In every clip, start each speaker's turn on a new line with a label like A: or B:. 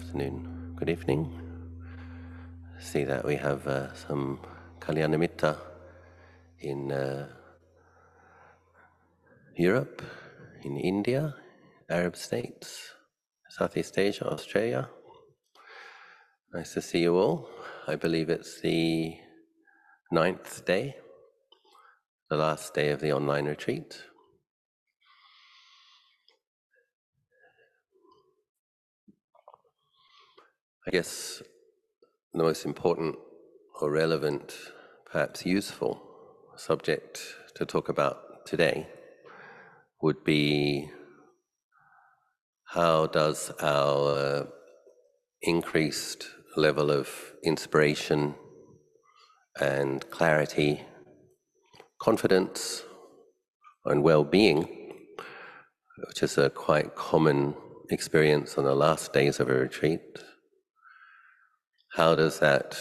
A: afternoon, good evening. See that we have uh, some Kalyanamitta in uh, Europe, in India, Arab states, Southeast Asia, Australia. Nice to see you all. I believe it's the ninth day, the last day of the online retreat. I guess the most important or relevant, perhaps useful subject to talk about today would be how does our increased level of inspiration and clarity, confidence, and well being, which is a quite common experience on the last days of a retreat, how does that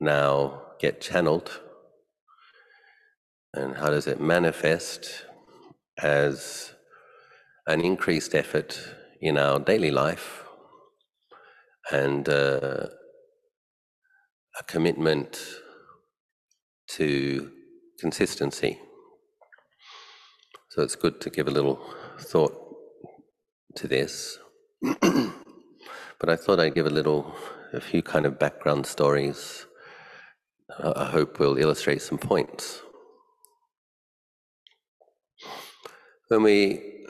A: now get channeled? And how does it manifest as an increased effort in our daily life and uh, a commitment to consistency? So it's good to give a little thought to this. but I thought I'd give a little a few kind of background stories. Uh, I hope will illustrate some points. When we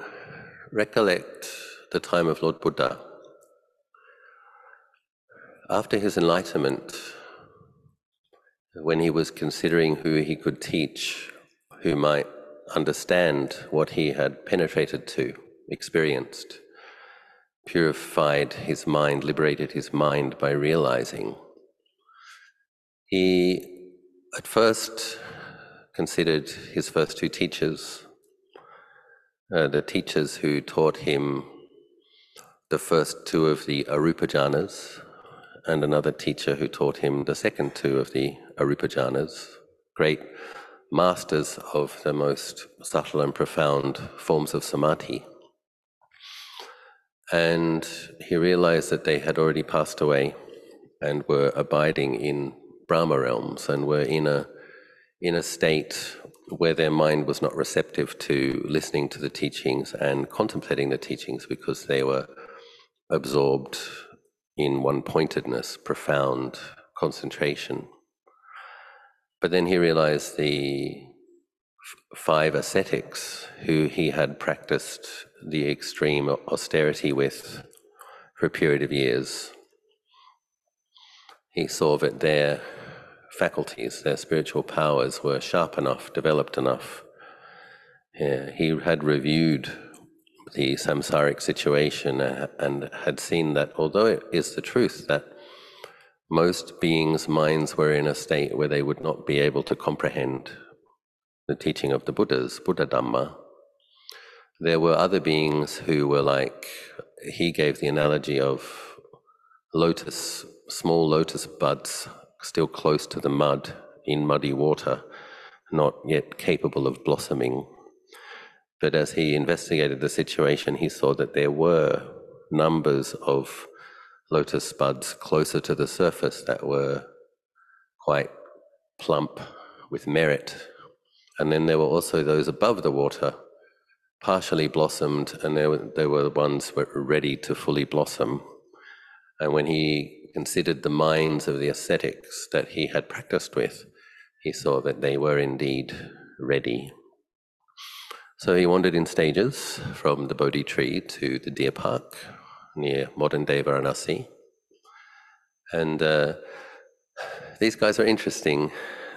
A: recollect the time of Lord Buddha, after his enlightenment, when he was considering who he could teach, who might understand what he had penetrated to, experienced, purified his mind, liberated his mind by realizing. He at first considered his first two teachers, uh, the teachers who taught him the first two of the Arupa jhanas, and another teacher who taught him the second two of the Arupa jhanas, great masters of the most subtle and profound forms of samadhi. And he realized that they had already passed away and were abiding in Brahma realms and were in a, in a state where their mind was not receptive to listening to the teachings and contemplating the teachings because they were absorbed in one pointedness, profound concentration. But then he realized the five ascetics who he had practiced the extreme austerity with for a period of years. He saw that their faculties, their spiritual powers were sharp enough, developed enough. Yeah, he had reviewed the samsaric situation uh, and had seen that although it is the truth that most beings' minds were in a state where they would not be able to comprehend the teaching of the Buddhas, Buddha Dhamma, there were other beings who were like, he gave the analogy of lotus, small lotus buds still close to the mud in muddy water, not yet capable of blossoming. But as he investigated the situation, he saw that there were numbers of lotus buds closer to the surface that were quite plump with merit and then there were also those above the water, partially blossomed, and there were, there were the ones were ready to fully blossom. And when he considered the minds of the ascetics that he had practiced with, he saw that they were indeed ready. So he wandered in stages from the Bodhi tree to the deer park near modern day Varanasi. And uh, these guys are interesting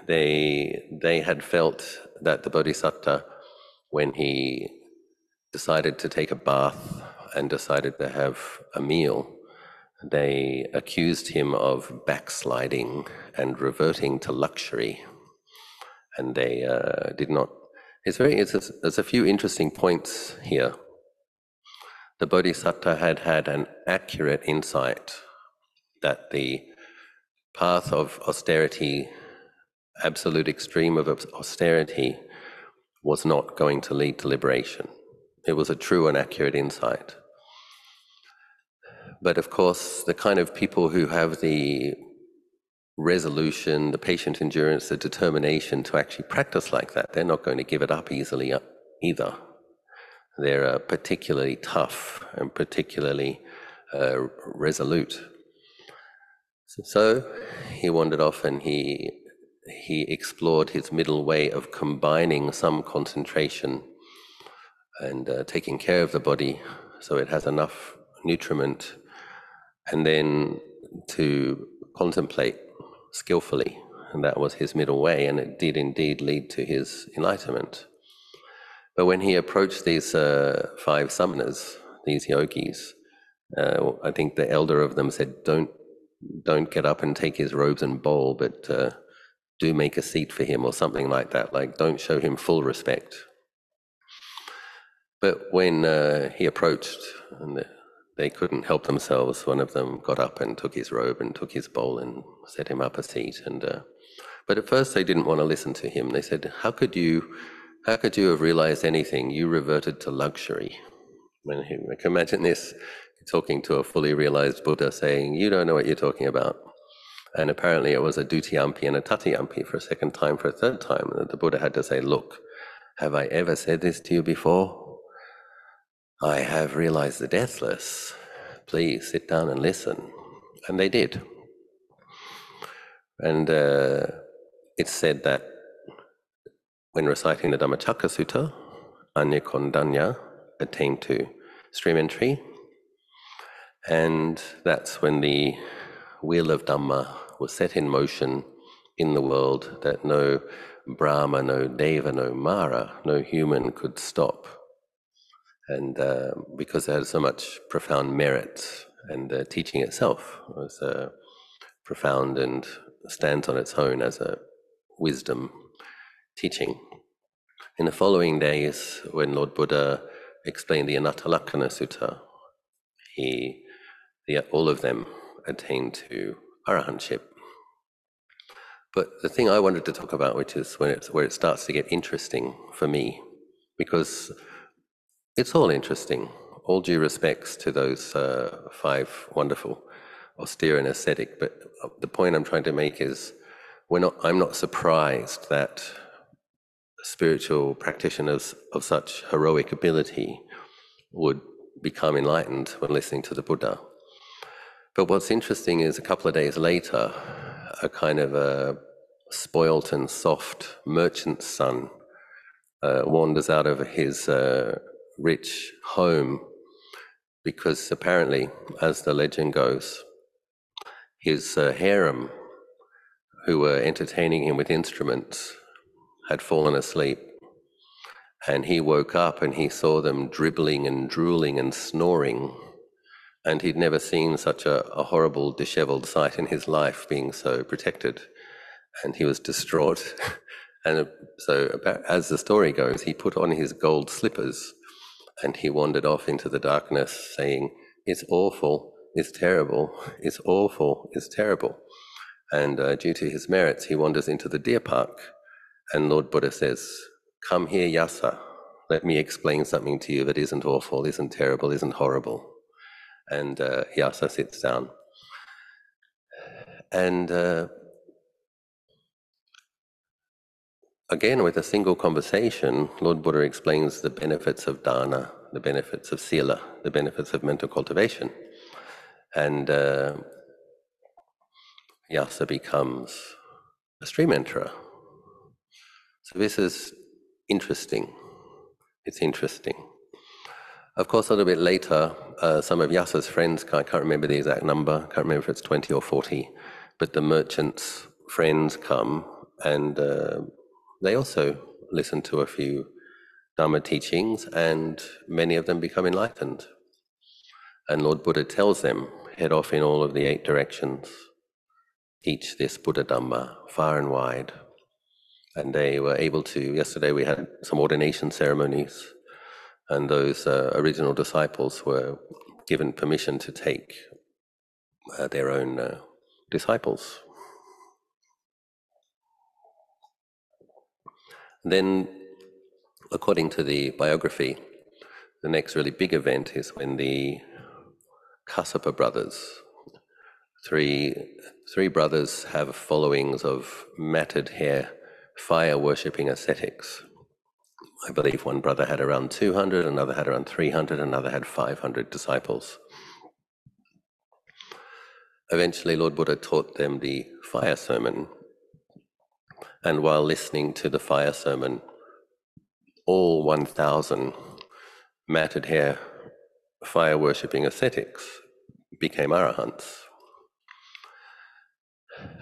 A: they they had felt that the bodhisattva, when he decided to take a bath and decided to have a meal, they accused him of backsliding and reverting to luxury, and they uh, did not. It's very. It's a, there's a few interesting points here. The bodhisattva had had an accurate insight that the path of austerity absolute extreme of austerity was not going to lead to liberation. It was a true and accurate insight. but of course, the kind of people who have the resolution, the patient endurance, the determination to actually practice like that, they're not going to give it up easily uh, either. They're uh, particularly tough and particularly uh, resolute. So he wandered off and he he explored his middle way of combining some concentration and uh, taking care of the body so it has enough nutriment, and then to contemplate skillfully. And that was his middle way, and it did indeed lead to his enlightenment. But when he approached these uh, five samanas, these yogis, uh, I think the elder of them said, "Don't, don't get up and take his robes and bowl, but uh, do make a seat for him, or something like that. Like, don't show him full respect." But when uh, he approached, and they couldn't help themselves, one of them got up and took his robe and took his bowl and set him up a seat. And uh, but at first they didn't want to listen to him. They said, "How could you?" How could you have realized anything? You reverted to luxury. I can imagine this talking to a fully realized Buddha saying, You don't know what you're talking about. And apparently it was a Dutiyampi and a Tatiyampi for a second time, for a third time. And the Buddha had to say, Look, have I ever said this to you before? I have realized the deathless. Please sit down and listen. And they did. And uh, it's said that when reciting the Dhammacakka Sutta, Anya Kondanya attained to stream entry. And that's when the wheel of Dhamma was set in motion in the world that no Brahma, no Deva, no Mara, no human could stop. And uh, because it had so much profound merit, and the teaching itself was uh, profound and stands on its own as a wisdom teaching. In the following days, when Lord Buddha explained the Anattalakkhana Sutta, he, the, all of them attained to arahantship. But the thing I wanted to talk about, which is when it's, where it starts to get interesting for me, because it's all interesting. All due respects to those uh, five wonderful, austere and ascetic. But the point I'm trying to make is, we're not. I'm not surprised that spiritual practitioners of such heroic ability would become enlightened when listening to the Buddha. But what's interesting is a couple of days later, a kind of a spoilt and soft merchant's son uh, wanders out of his uh, rich home because apparently, as the legend goes, his uh, harem, who were entertaining him with instruments, had fallen asleep. And he woke up and he saw them dribbling and drooling and snoring. And he'd never seen such a, a horrible, disheveled sight in his life, being so protected. And he was distraught. and so, about, as the story goes, he put on his gold slippers and he wandered off into the darkness, saying, It's awful, it's terrible, it's awful, it's terrible. And uh, due to his merits, he wanders into the deer park and Lord Buddha says, Come here, Yasa. Let me explain something to you that isn't awful, isn't terrible, isn't horrible. And uh, Yasa sits down. And uh, again, with a single conversation, Lord Buddha explains the benefits of dana, the benefits of sila, the benefits of mental cultivation. And uh, Yasa becomes a stream enterer so this is interesting. It's interesting. Of course, a little bit later, uh, some of Yasa's friends, I can't remember the exact number, I can't remember if it's 20 or 40, but the merchant's friends come and uh, they also listen to a few Dharma teachings and many of them become enlightened. And Lord Buddha tells them, head off in all of the eight directions, teach this Buddha Dhamma far and wide and they were able to. Yesterday we had some ordination ceremonies, and those uh, original disciples were given permission to take uh, their own uh, disciples. Then, according to the biography, the next really big event is when the Kassapa brothers. Three, three brothers have followings of matted hair, fire worshipping ascetics. I believe one brother had around 200, another had around 300, another had 500 disciples. Eventually, Lord Buddha taught them the fire sermon. And while listening to the fire sermon, all 1,000 matted hair, fire worshipping ascetics became arahants.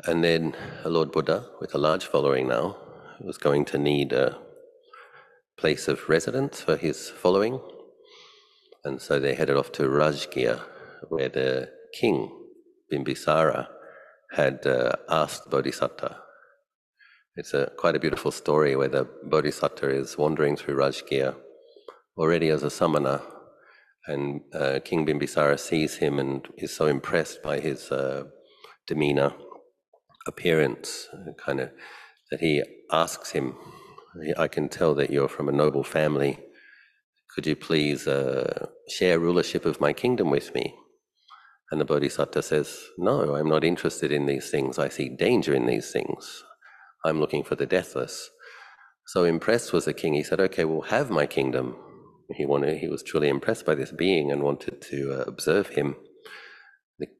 A: And then Lord Buddha, with a large following now, was going to need a place of residence for his following. And so they headed off to Rajgir, where the king, Bimbisara, had uh, asked Bodhisattva. It's a, quite a beautiful story where the Bodhisattva is wandering through Rajgir already as a samana, and uh, King Bimbisara sees him and is so impressed by his uh, demeanor, appearance, kind of, that he asks him, I can tell that you're from a noble family. Could you please uh, share rulership of my kingdom with me? And the Bodhisattva says, No, I'm not interested in these things. I see danger in these things. I'm looking for the deathless. So impressed was the king, he said, Okay, well, have my kingdom. He wanted, he was truly impressed by this being and wanted to uh, observe him.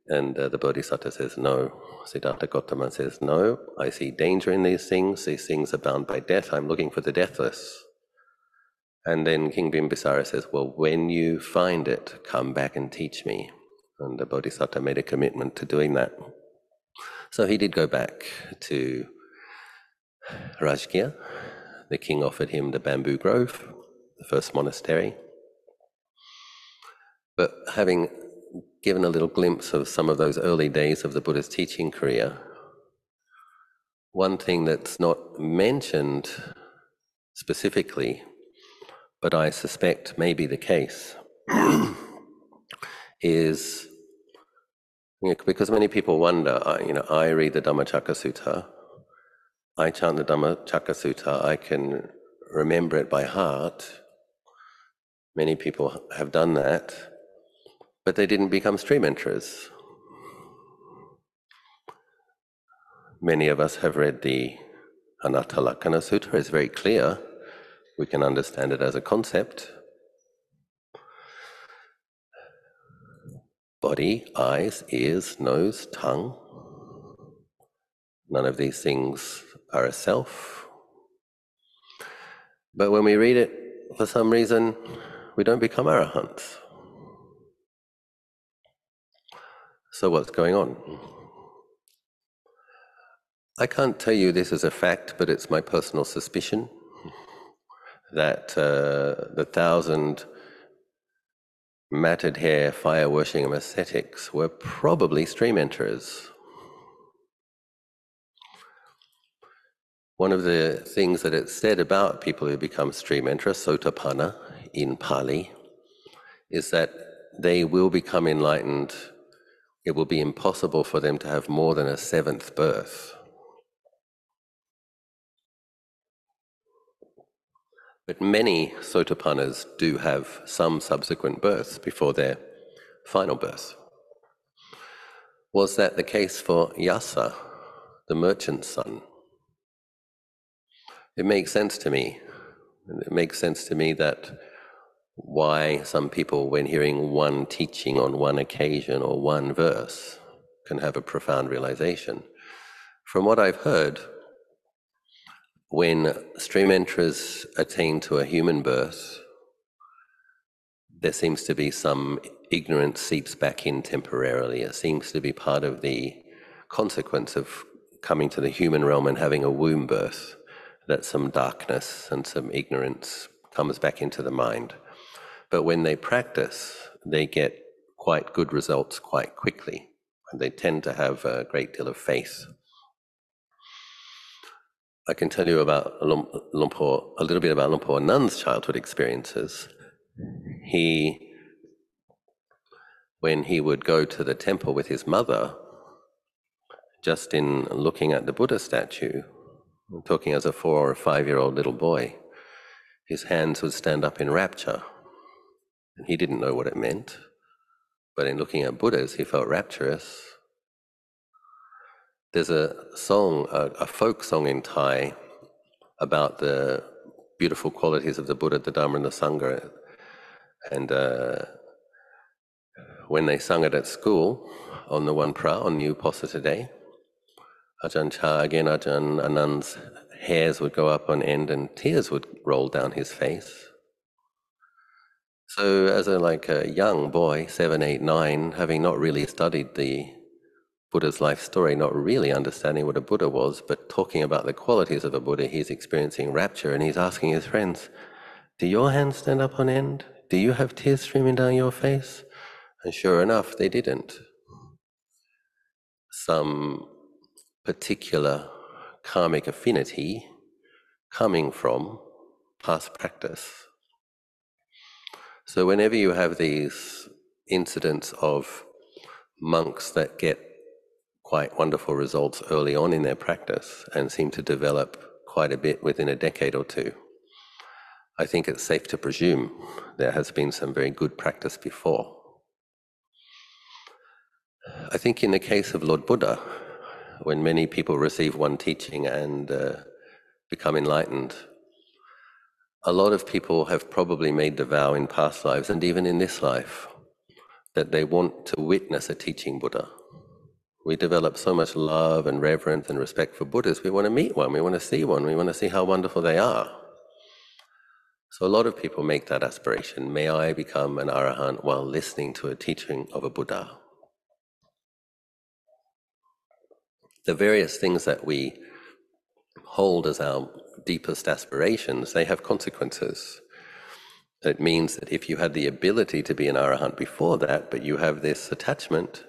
A: And uh, the Bodhisattva says, No. Siddhartha Gautama says, No, I see danger in these things. These things are bound by death. I'm looking for the deathless. And then King Bimbisara says, Well, when you find it, come back and teach me. And the Bodhisattva made a commitment to doing that. So he did go back to Rajgir. The king offered him the bamboo grove, the first monastery. But having given a little glimpse of some of those early days of the Buddha's teaching career, one thing that's not mentioned specifically, but I suspect may be the case, is you know, because many people wonder, you know, I read the Dhammacakka Sutta, I chant the Dhammacakka Sutta, I can remember it by heart. Many people have done that but they didn't become stream enterers. Many of us have read the Anattalakkhana Sutta, it's very clear. We can understand it as a concept. Body, eyes, ears, nose, tongue. None of these things are a self. But when we read it, for some reason, we don't become arahants. So, what's going on? I can't tell you this as a fact, but it's my personal suspicion that uh, the thousand matted hair, fire worshipping ascetics were probably stream enterers. One of the things that it said about people who become stream enterers, sotapanna in Pali, is that they will become enlightened it will be impossible for them to have more than a seventh birth. But many Sotapannas do have some subsequent births before their final birth. Was that the case for Yasa, the merchant's son? It makes sense to me. It makes sense to me that why some people, when hearing one teaching on one occasion or one verse, can have a profound realization. From what I've heard, when stream enterers attain to a human birth, there seems to be some ignorance seeps back in temporarily. It seems to be part of the consequence of coming to the human realm and having a womb birth, that some darkness and some ignorance comes back into the mind. But when they practice, they get quite good results quite quickly. And they tend to have a great deal of faith. I can tell you about Luang Por, a little bit about Luang Por Anan's childhood experiences. He, when he would go to the temple with his mother, just in looking at the Buddha statue, I'm talking as a four or five year old little boy, his hands would stand up in rapture and he didn't know what it meant. but in looking at Buddhas, he felt rapturous. There's a song, a, a folk song in Thai about the beautiful qualities of the Buddha, the Dharma, and the Sangha. And uh, when they sung it at school on the Wan Phra on Uposatha Day, Ajahn Chah, again, Ajahn Anan's hairs would go up on end and tears would roll down his face. So, as a like a young boy, seven, eight, nine, having not really studied the Buddha's life story, not really understanding what a Buddha was, but talking about the qualities of a Buddha, he's experiencing rapture and he's asking his friends, Do your hands stand up on end? Do you have tears streaming down your face? And sure enough, they didn't. Some particular karmic affinity coming from past practice. So, whenever you have these incidents of monks that get quite wonderful results early on in their practice and seem to develop quite a bit within a decade or two, I think it's safe to presume there has been some very good practice before. I think in the case of Lord Buddha, when many people receive one teaching and uh, become enlightened, a lot of people have probably made the vow in past lives and even in this life that they want to witness a teaching Buddha. We develop so much love and reverence and respect for Buddhas, we want to meet one, we want to see one, we want to see how wonderful they are. So a lot of people make that aspiration. May I become an arahant while listening to a teaching of a Buddha? The various things that we hold as our deepest aspirations, they have consequences. It means that if you had the ability to be an arahant before that, but you have this attachment,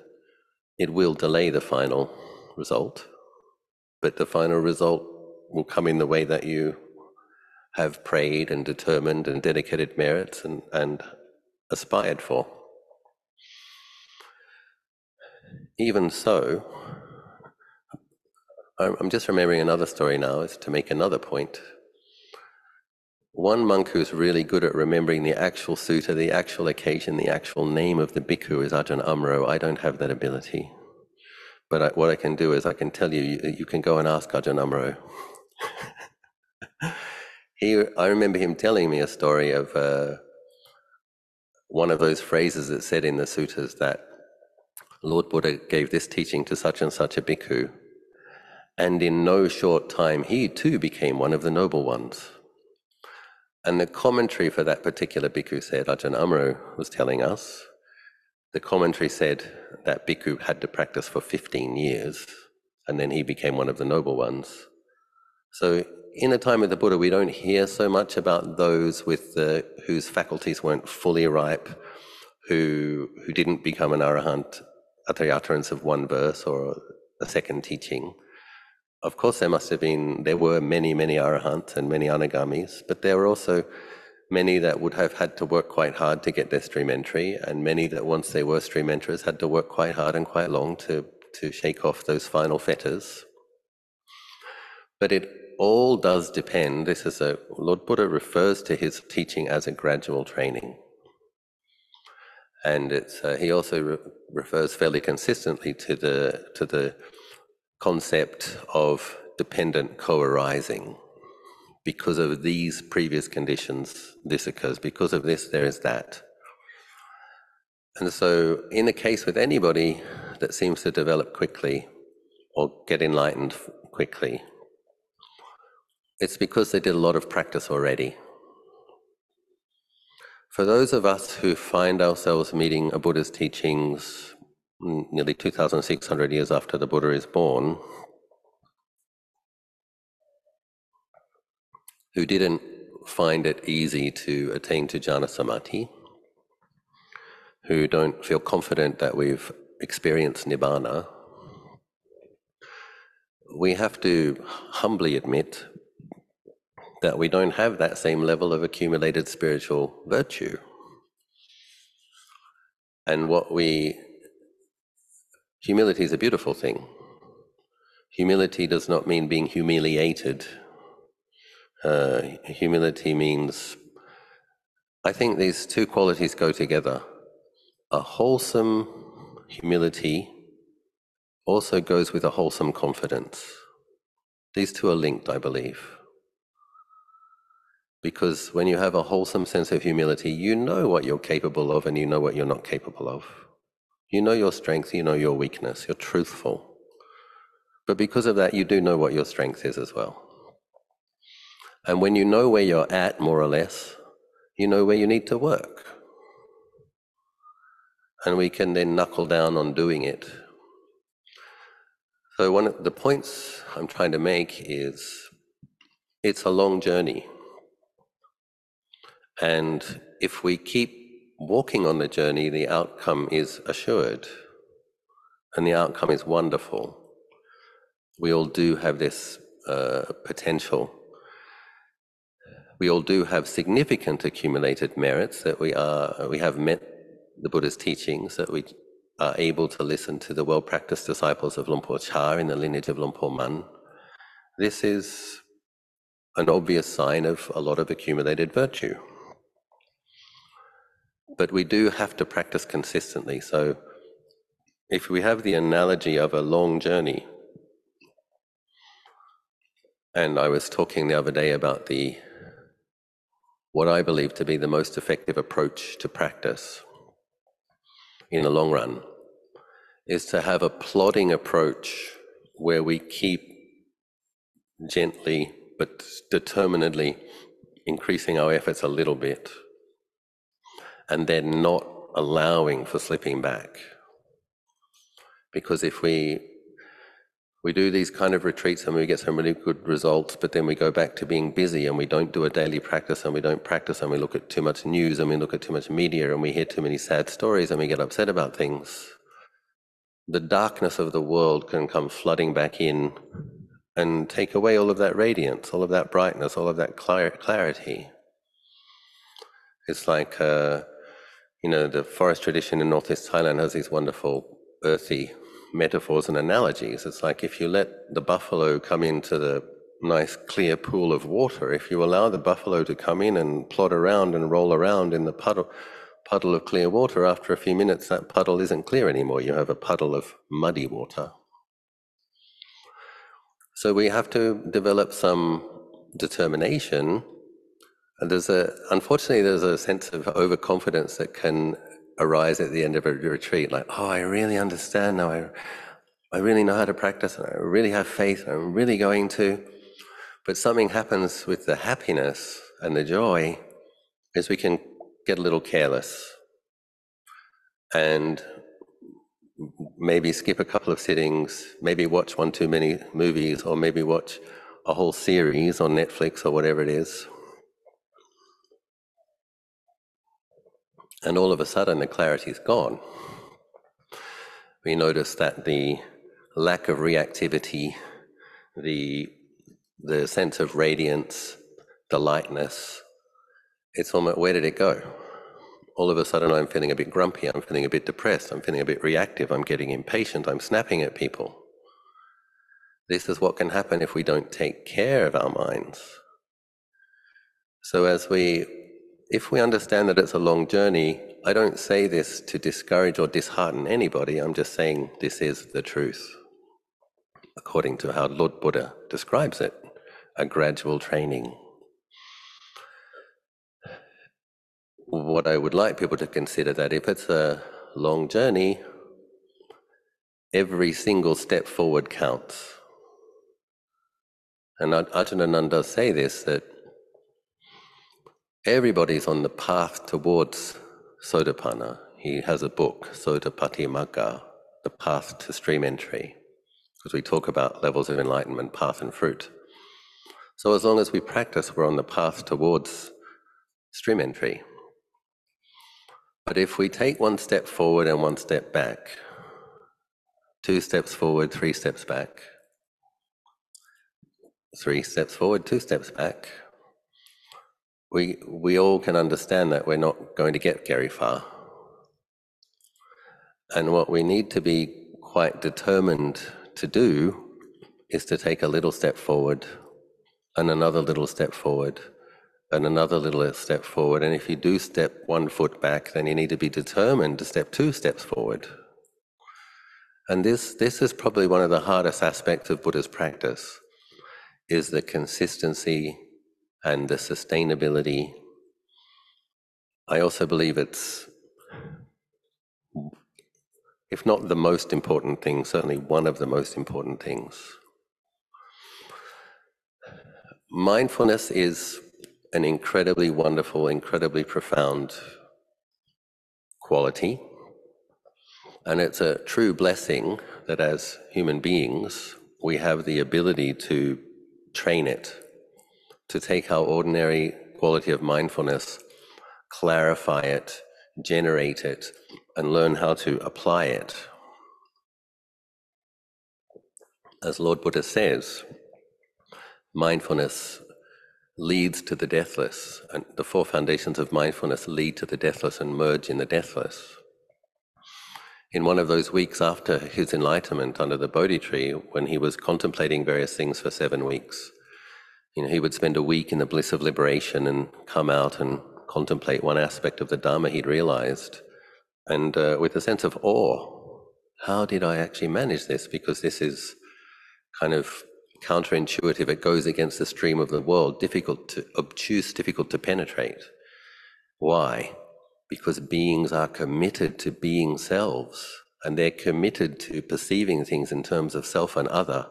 A: it will delay the final result. But the final result will come in the way that you have prayed and determined and dedicated merits and, and aspired for. Even so, I'm just remembering another story now, is to make another point. One monk who's really good at remembering the actual sutta, the actual occasion, the actual name of the bhikkhu is Ajahn Amaro. I don't have that ability. But I, what I can do is I can tell you, you, you can go and ask Ajahn Amaro. he, I remember him telling me a story of uh, one of those phrases that said in the suttas that Lord Buddha gave this teaching to such and such a bhikkhu and in no short time he too became one of the noble ones. And the commentary for that particular bhikkhu said, Ajahn Amaro was telling us, the commentary said that bhikkhu had to practice for 15 years, and then he became one of the noble ones. So in the time of the Buddha, we don't hear so much about those with the, whose faculties weren't fully ripe, who, who didn't become an arahant at the utterance of one verse or a second teaching. Of course, there must have been, there were many, many arahants and many anagamis, but there were also many that would have had to work quite hard to get their stream entry, and many that once they were stream enterers had to work quite hard and quite long to, to shake off those final fetters. But it all does depend. This is a Lord Buddha refers to his teaching as a gradual training, and it's uh, he also re- refers fairly consistently to the to the concept of dependent co-arising. Because of these previous conditions, this occurs. Because of this, there is that. And so, in the case with anybody that seems to develop quickly or get enlightened quickly, it's because they did a lot of practice already. For those of us who find ourselves meeting a Buddha's teachings nearly 2,600 years after the Buddha is born, who didn't find it easy to attain to jhana samadhi, who don't feel confident that we've experienced nibbana, we have to humbly admit that we don't have that same level of accumulated spiritual virtue. And what we Humility is a beautiful thing. Humility does not mean being humiliated. Uh, humility means, I think these two qualities go together. a wholesome humility also goes with a wholesome confidence. These two are linked, I believe. Because when you have a wholesome sense of humility, you know what you're capable of and you know what you're not capable of. You know your strength, you know your weakness, you're truthful. But because of that, you do know what your strength is as well. And when you know where you're at, more or less, you know where you need to work. And we can then knuckle down on doing it. So, one of the points I'm trying to make is it's a long journey. And if we keep walking on the journey, the outcome is assured and the outcome is wonderful. We all do have this uh, potential. We all do have significant accumulated merits that we are we have met the Buddha's teachings, that we are able to listen to the well-practiced disciples of Luang Por Chah in the lineage of Luang Por Man. This is an obvious sign of a lot of accumulated virtue but we do have to practice consistently. So, if we have the analogy of a long journey, and I was talking the other day about the what I believe to be the most effective approach to practice in the long run is to have a plodding approach where we keep gently but determinedly increasing our efforts a little bit and then not allowing for slipping back. Because if we we do these kind of retreats and we get some really good results, but then we go back to being busy and we don't do a daily practice and we don't practice and we look at too much news and we look at too much media and we hear too many sad stories and we get upset about things. The darkness of the world can come flooding back in and take away all of that radiance, all of that brightness, all of that clarity. It's like uh, you know, the forest tradition in northeast Thailand has these wonderful earthy metaphors and analogies. It's like if you let the buffalo come into the nice clear pool of water, if you allow the buffalo to come in and plod around and roll around in the puddle, puddle of clear water, after a few minutes that puddle isn't clear anymore. You have a puddle of muddy water. So we have to develop some determination and there's a, unfortunately, there's a sense of overconfidence that can arise at the end of a retreat, like, oh, I really understand now. I, I really know how to practice, and I really have faith, I'm really going to. But something happens with the happiness and the joy is we can get a little careless and maybe skip a couple of sittings, maybe watch one too many movies, or maybe watch a whole series on Netflix or whatever it is. And all of a sudden, the clarity is gone. We notice that the lack of reactivity, the, the sense of radiance, the lightness, it's almost, where did it go? All of a sudden, I'm feeling a bit grumpy, I'm feeling a bit depressed, I'm feeling a bit reactive, I'm getting impatient, I'm snapping at people. This is what can happen if we don't take care of our minds. So, as we if we understand that it's a long journey, I don't say this to discourage or dishearten anybody. I'm just saying this is the truth, according to how Lord Buddha describes it a gradual training. What I would like people to consider that if it's a long journey, every single step forward counts. And Ajahn does say this that everybody's on the path towards Sotapanna. He has a book, Sotapatti Magga, The Path to Stream Entry, because we talk about levels of enlightenment, path and fruit. So as long as we practice, we're on the path towards stream entry. But if we take one step forward and one step back, two steps forward, three steps back, three steps forward, two steps back, we, we all can understand that we're not going to get very far. And what we need to be quite determined to do is to take a little step forward and another little step forward and another little step forward. And if you do step one foot back, then you need to be determined to step two steps forward. And this, this is probably one of the hardest aspects of Buddha's practice, is the consistency and the sustainability. I also believe it's, if not the most important thing, certainly one of the most important things. Mindfulness is an incredibly wonderful, incredibly profound quality. And it's a true blessing that as human beings, we have the ability to train it, to take our ordinary quality of mindfulness, clarify it, generate it, and learn how to apply it. As Lord Buddha says, mindfulness leads to the deathless, and the four foundations of mindfulness lead to the deathless and merge in the deathless. In one of those weeks after his enlightenment under the Bodhi tree, when he was contemplating various things for seven weeks, you know, he would spend a week in the bliss of liberation and come out and contemplate one aspect of the Dharma he'd realized, and uh, with a sense of awe, how did I actually manage this? Because this is kind of counterintuitive, it goes against the stream of the world, difficult to, obtuse, difficult to penetrate. Why? Because beings are committed to being selves, and they're committed to perceiving things in terms of self and other.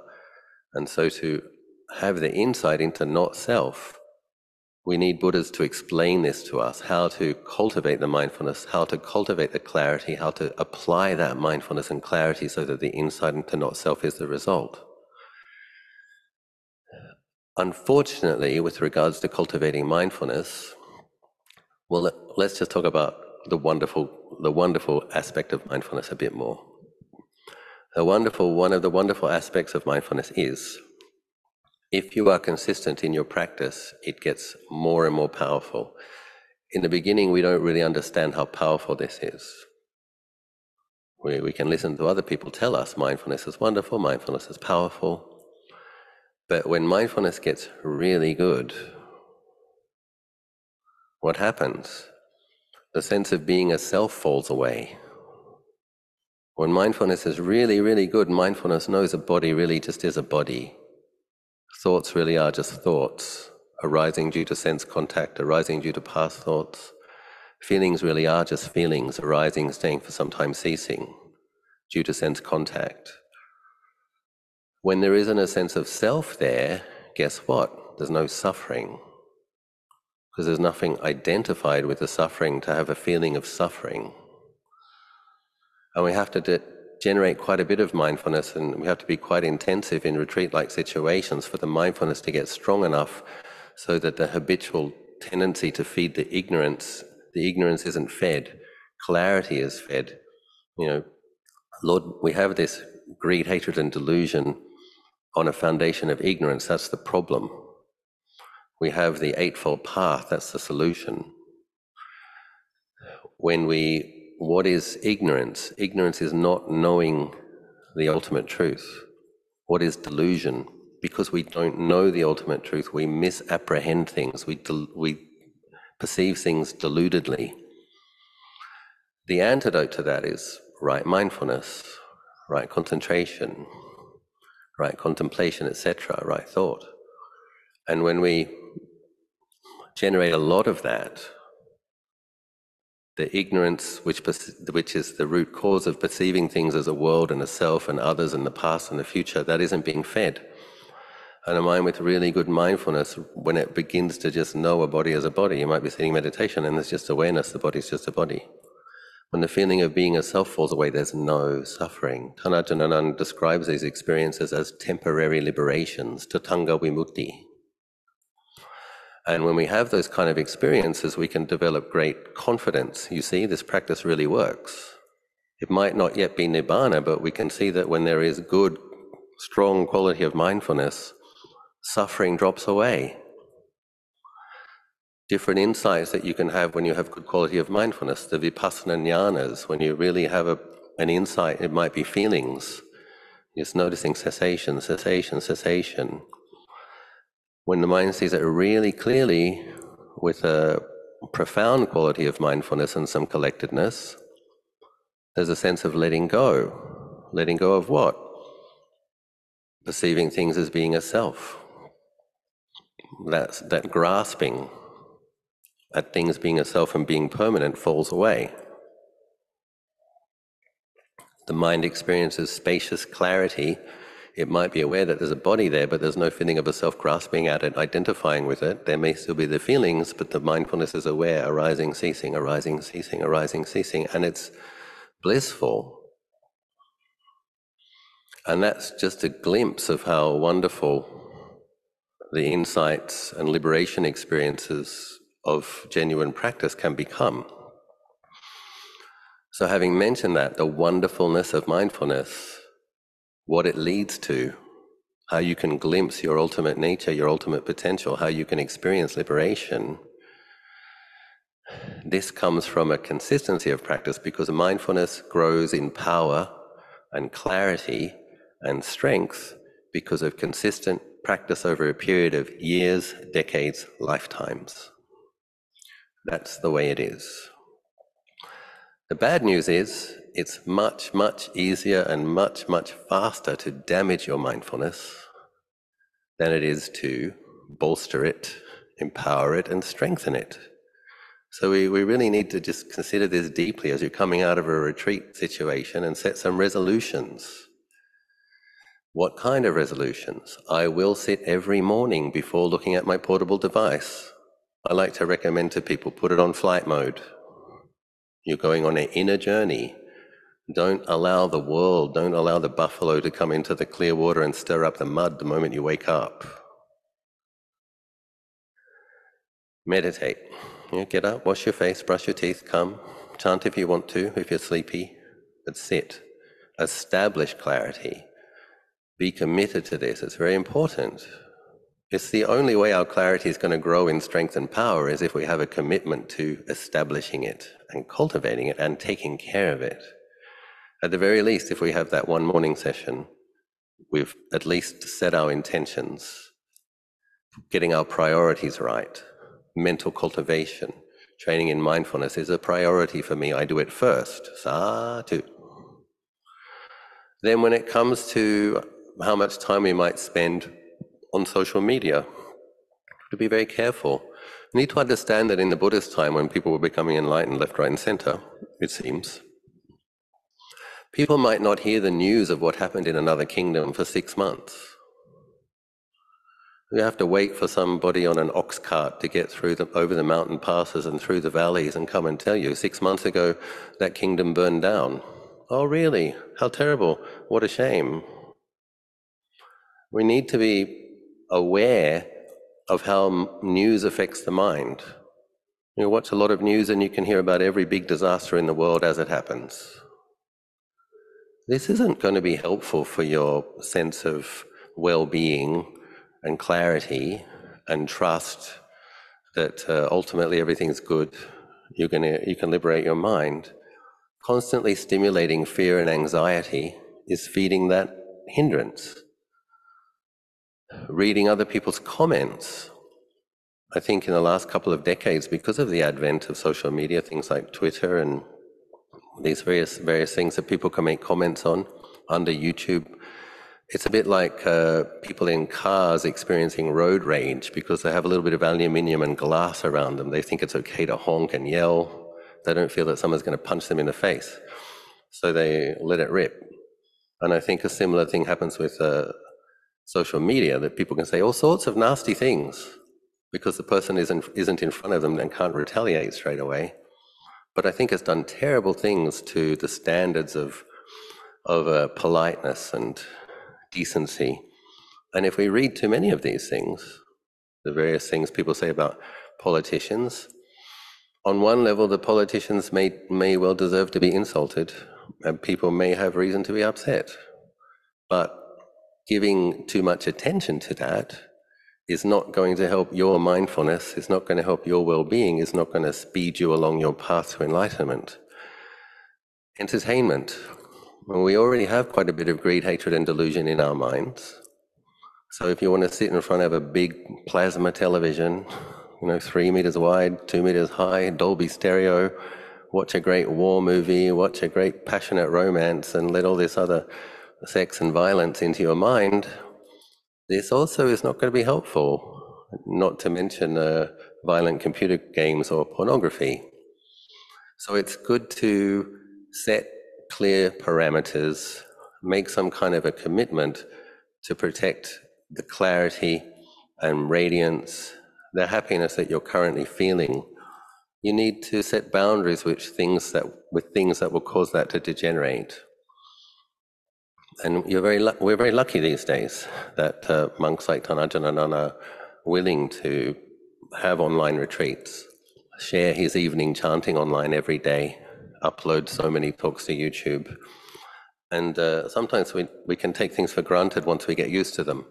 A: And so to have the insight into not self, we need Buddhas to explain this to us how to cultivate the mindfulness, how to cultivate the clarity, how to apply that mindfulness and clarity so that the insight into not self is the result. Unfortunately, with regards to cultivating mindfulness, well, let's just talk about the wonderful, the wonderful aspect of mindfulness a bit more. The wonderful, one of the wonderful aspects of mindfulness is if you are consistent in your practice, it gets more and more powerful. In the beginning, we don't really understand how powerful this is. We, we can listen to other people tell us mindfulness is wonderful, mindfulness is powerful. But when mindfulness gets really good, what happens? The sense of being a self falls away. When mindfulness is really, really good, mindfulness knows a body really just is a body. Thoughts really are just thoughts, arising due to sense contact, arising due to past thoughts. Feelings really are just feelings, arising, staying for some time, ceasing, due to sense contact. When there isn't a sense of self there, guess what? There's no suffering. Because there's nothing identified with the suffering to have a feeling of suffering. And we have to generate quite a bit of mindfulness, and we have to be quite intensive in retreat like situations for the mindfulness to get strong enough so that the habitual tendency to feed the ignorance, the ignorance isn't fed, clarity is fed. You know, Lord, we have this greed, hatred, and delusion on a foundation of ignorance, that's the problem. We have the Eightfold Path, that's the solution. When we, what is ignorance? Ignorance is not knowing the ultimate truth. What is delusion? Because we don't know the ultimate truth, we misapprehend things, we, we perceive things deludedly. The antidote to that is right mindfulness, right concentration, right contemplation, etc., right thought. And when we generate a lot of that, the ignorance, which, which is the root cause of perceiving things as a world and a self and others and the past and the future, that isn't being fed. And a mind with really good mindfulness, when it begins to just know a body as a body, you might be sitting meditation and there's just awareness, the body's just a body. When the feeling of being a self falls away, there's no suffering. Tan Ajahn Anan describes these experiences as temporary liberations, tadanga vimutti. And when we have those kind of experiences, we can develop great confidence. You see, this practice really works. It might not yet be nibbana, but we can see that when there is good, strong quality of mindfulness, suffering drops away different insights that you can have when you have good quality of mindfulness, the vipassana jnanas, when you really have a, an insight, it might be feelings, just noticing cessation, cessation, cessation. When the mind sees it really clearly, with a profound quality of mindfulness and some collectedness, there's a sense of letting go. Letting go of what? Perceiving things as being a self. That's, that grasping at things being a self and being permanent falls away. The mind experiences spacious clarity. It might be aware that there's a body there, but there's no feeling of a self grasping at it, identifying with it. There may still be the feelings, but the mindfulness is aware, arising, ceasing, arising, ceasing, arising, ceasing, and it's blissful. And that's just a glimpse of how wonderful the insights and liberation experiences of genuine practice can become. So, having mentioned that, the wonderfulness of mindfulness, what it leads to, how you can glimpse your ultimate nature, your ultimate potential, how you can experience liberation, this comes from a consistency of practice because mindfulness grows in power and clarity and strength because of consistent practice over a period of years, decades, lifetimes. That's the way it is. The bad news is it's much, much easier and much, much faster to damage your mindfulness than it is to bolster it, empower it, and strengthen it. So we, we really need to just consider this deeply as you're coming out of a retreat situation and set some resolutions. What kind of resolutions? I will sit every morning before looking at my portable device. I like to recommend to people put it on flight mode you're going on an inner journey. Don't allow the world, don't allow the buffalo to come into the clear water and stir up the mud the moment you wake up. Meditate. Get up, wash your face, brush your teeth, come. Chant if you want to, if you're sleepy, but sit. Establish clarity. Be committed to this. It's very important. It's the only way our clarity is going to grow in strength and power is if we have a commitment to establishing it and cultivating it and taking care of it. At the very least, if we have that one morning session, we've at least set our intentions, getting our priorities right. Mental cultivation, training in mindfulness is a priority for me. I do it first. Sadhu. Then, when it comes to how much time we might spend on social media. To be very careful. We need to understand that in the Buddhist time, when people were becoming enlightened left, right, and center, it seems, people might not hear the news of what happened in another kingdom for six months. You have to wait for somebody on an ox cart to get through the, over the mountain passes and through the valleys and come and tell you, six months ago, that kingdom burned down. Oh, really? How terrible. What a shame. We need to be aware of how news affects the mind. You watch a lot of news and you can hear about every big disaster in the world as it happens. This isn't going to be helpful for your sense of well being and clarity and trust that uh, ultimately everything's good. You're gonna, you can liberate your mind. Constantly stimulating fear and anxiety is feeding that hindrance reading other people's comments. I think in the last couple of decades, because of the advent of social media, things like Twitter and these various various things that people can make comments on under YouTube, it's a bit like uh, people in cars experiencing road rage because they have a little bit of aluminium and glass around them. They think it's okay to honk and yell. They don't feel that someone's going to punch them in the face, so they let it rip. And I think a similar thing happens with uh, social media that people can say all sorts of nasty things because the person isn't, isn't in front of them and can't retaliate straight away. But I think it's done terrible things to the standards of, of uh, politeness and decency. And if we read too many of these things, the various things people say about politicians, on one level, the politicians may, may well deserve to be insulted, and people may have reason to be upset. But giving too much attention to that is not going to help your mindfulness, is not going to help your well being, is not going to speed you along your path to enlightenment. Entertainment. Well, we already have quite a bit of greed, hatred, and delusion in our minds. So if you want to sit in front of a big plasma television you know, three meters wide, two meters high, Dolby stereo, watch a great war movie, watch a great passionate romance, and let all this other sex and violence into your mind, this also is not going to be helpful, not to mention uh, violent computer games or pornography. So it's good to set clear parameters, make some kind of a commitment to protect the clarity and radiance, the happiness that you're currently feeling. You need to set boundaries with things that with things that will cause that to degenerate. And very we're very lucky these days that uh, monks like Tan Ajahn Anan are willing to have online retreats, share his evening chanting online every day, upload so many talks to YouTube. And uh, sometimes we, we can take things for granted once we get used to them.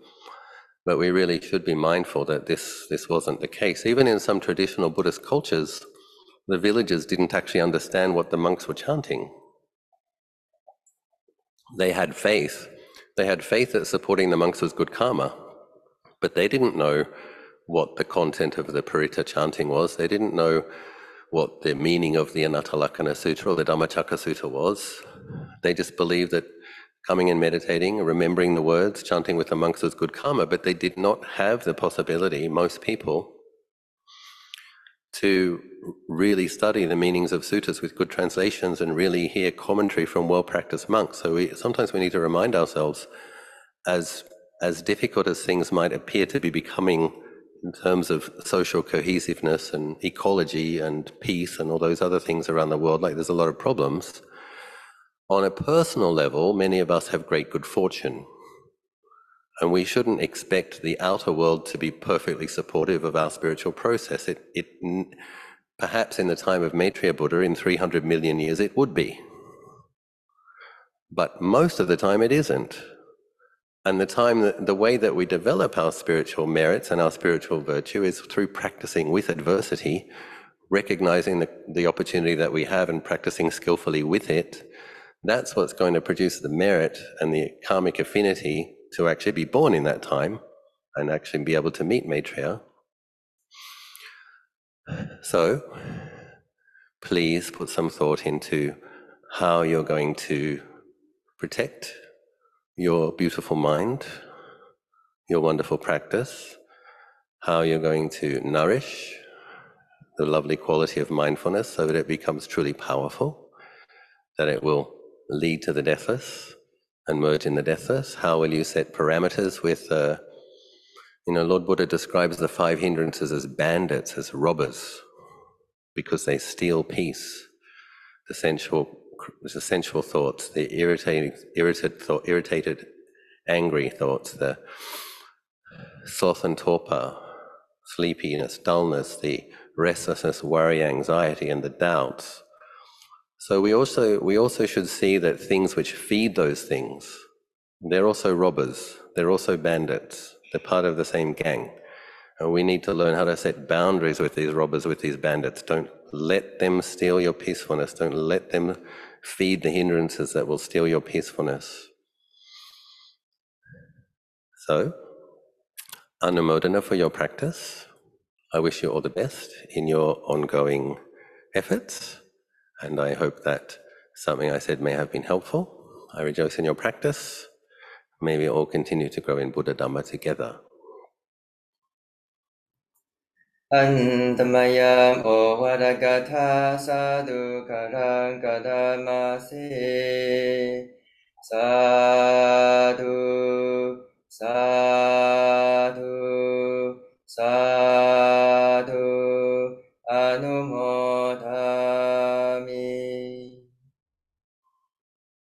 A: But we really should be mindful that this, this wasn't the case. Even in some traditional Buddhist cultures, the villagers didn't actually understand what the monks were chanting. They had faith. They had faith that supporting the monks was good karma, but they didn't know what the content of the Paritta chanting was. They didn't know what the meaning of the Anattalakkhana Sutra or the Dhammacakka Sutra was. They just believed that coming and meditating, remembering the words, chanting with the monks was good karma, but they did not have the possibility, most people, to really study the meanings of sutras with good translations and really hear commentary from well-practiced monks. So we, sometimes we need to remind ourselves, as as difficult as things might appear to be becoming in terms of social cohesiveness and ecology and peace and all those other things around the world, like there's a lot of problems on a personal level, many of us have great good fortune. And we shouldn't expect the outer world to be perfectly supportive of our spiritual process. It, it, perhaps in the time of Maitreya Buddha, in 300 million years, it would be. But most of the time, it isn't. And the time that, the way that we develop our spiritual merits and our spiritual virtue is through practicing with adversity, recognizing the, the opportunity that we have and practicing skillfully with it, that's what's going to produce the merit and the karmic affinity to actually be born in that time and actually be able to meet Maitreya. So, please put some thought into how you're going to protect your beautiful mind, your wonderful practice, how you're going to nourish the lovely quality of mindfulness so that it becomes truly powerful, that it will lead to the deathless and merge in the deathless? How will you set parameters with, uh, you know, Lord Buddha describes the five hindrances as bandits, as robbers, because they steal peace, the sensual, the sensual thoughts, the irritating, irritated, thought, irritated, angry thoughts, the sloth and torpor, sleepiness, dullness, the restlessness, worry, anxiety, and the doubts so we also we also should see that things which feed those things, they're also robbers, they're also bandits, they're part of the same gang. And we need to learn how to set boundaries with these robbers, with these bandits. Don't let them steal your peacefulness. Don't let them feed the hindrances that will steal your peacefulness. So, Anumodana for your practice. I wish you all the best in your ongoing efforts And I hope that something I said may have been helpful. I rejoice in your practice. May we all continue to grow in Buddha Dhamma together.
B: อันตมยามโอวรกถาสาธุกรังกดามาสิสาธุสาธุสาธุอนุโม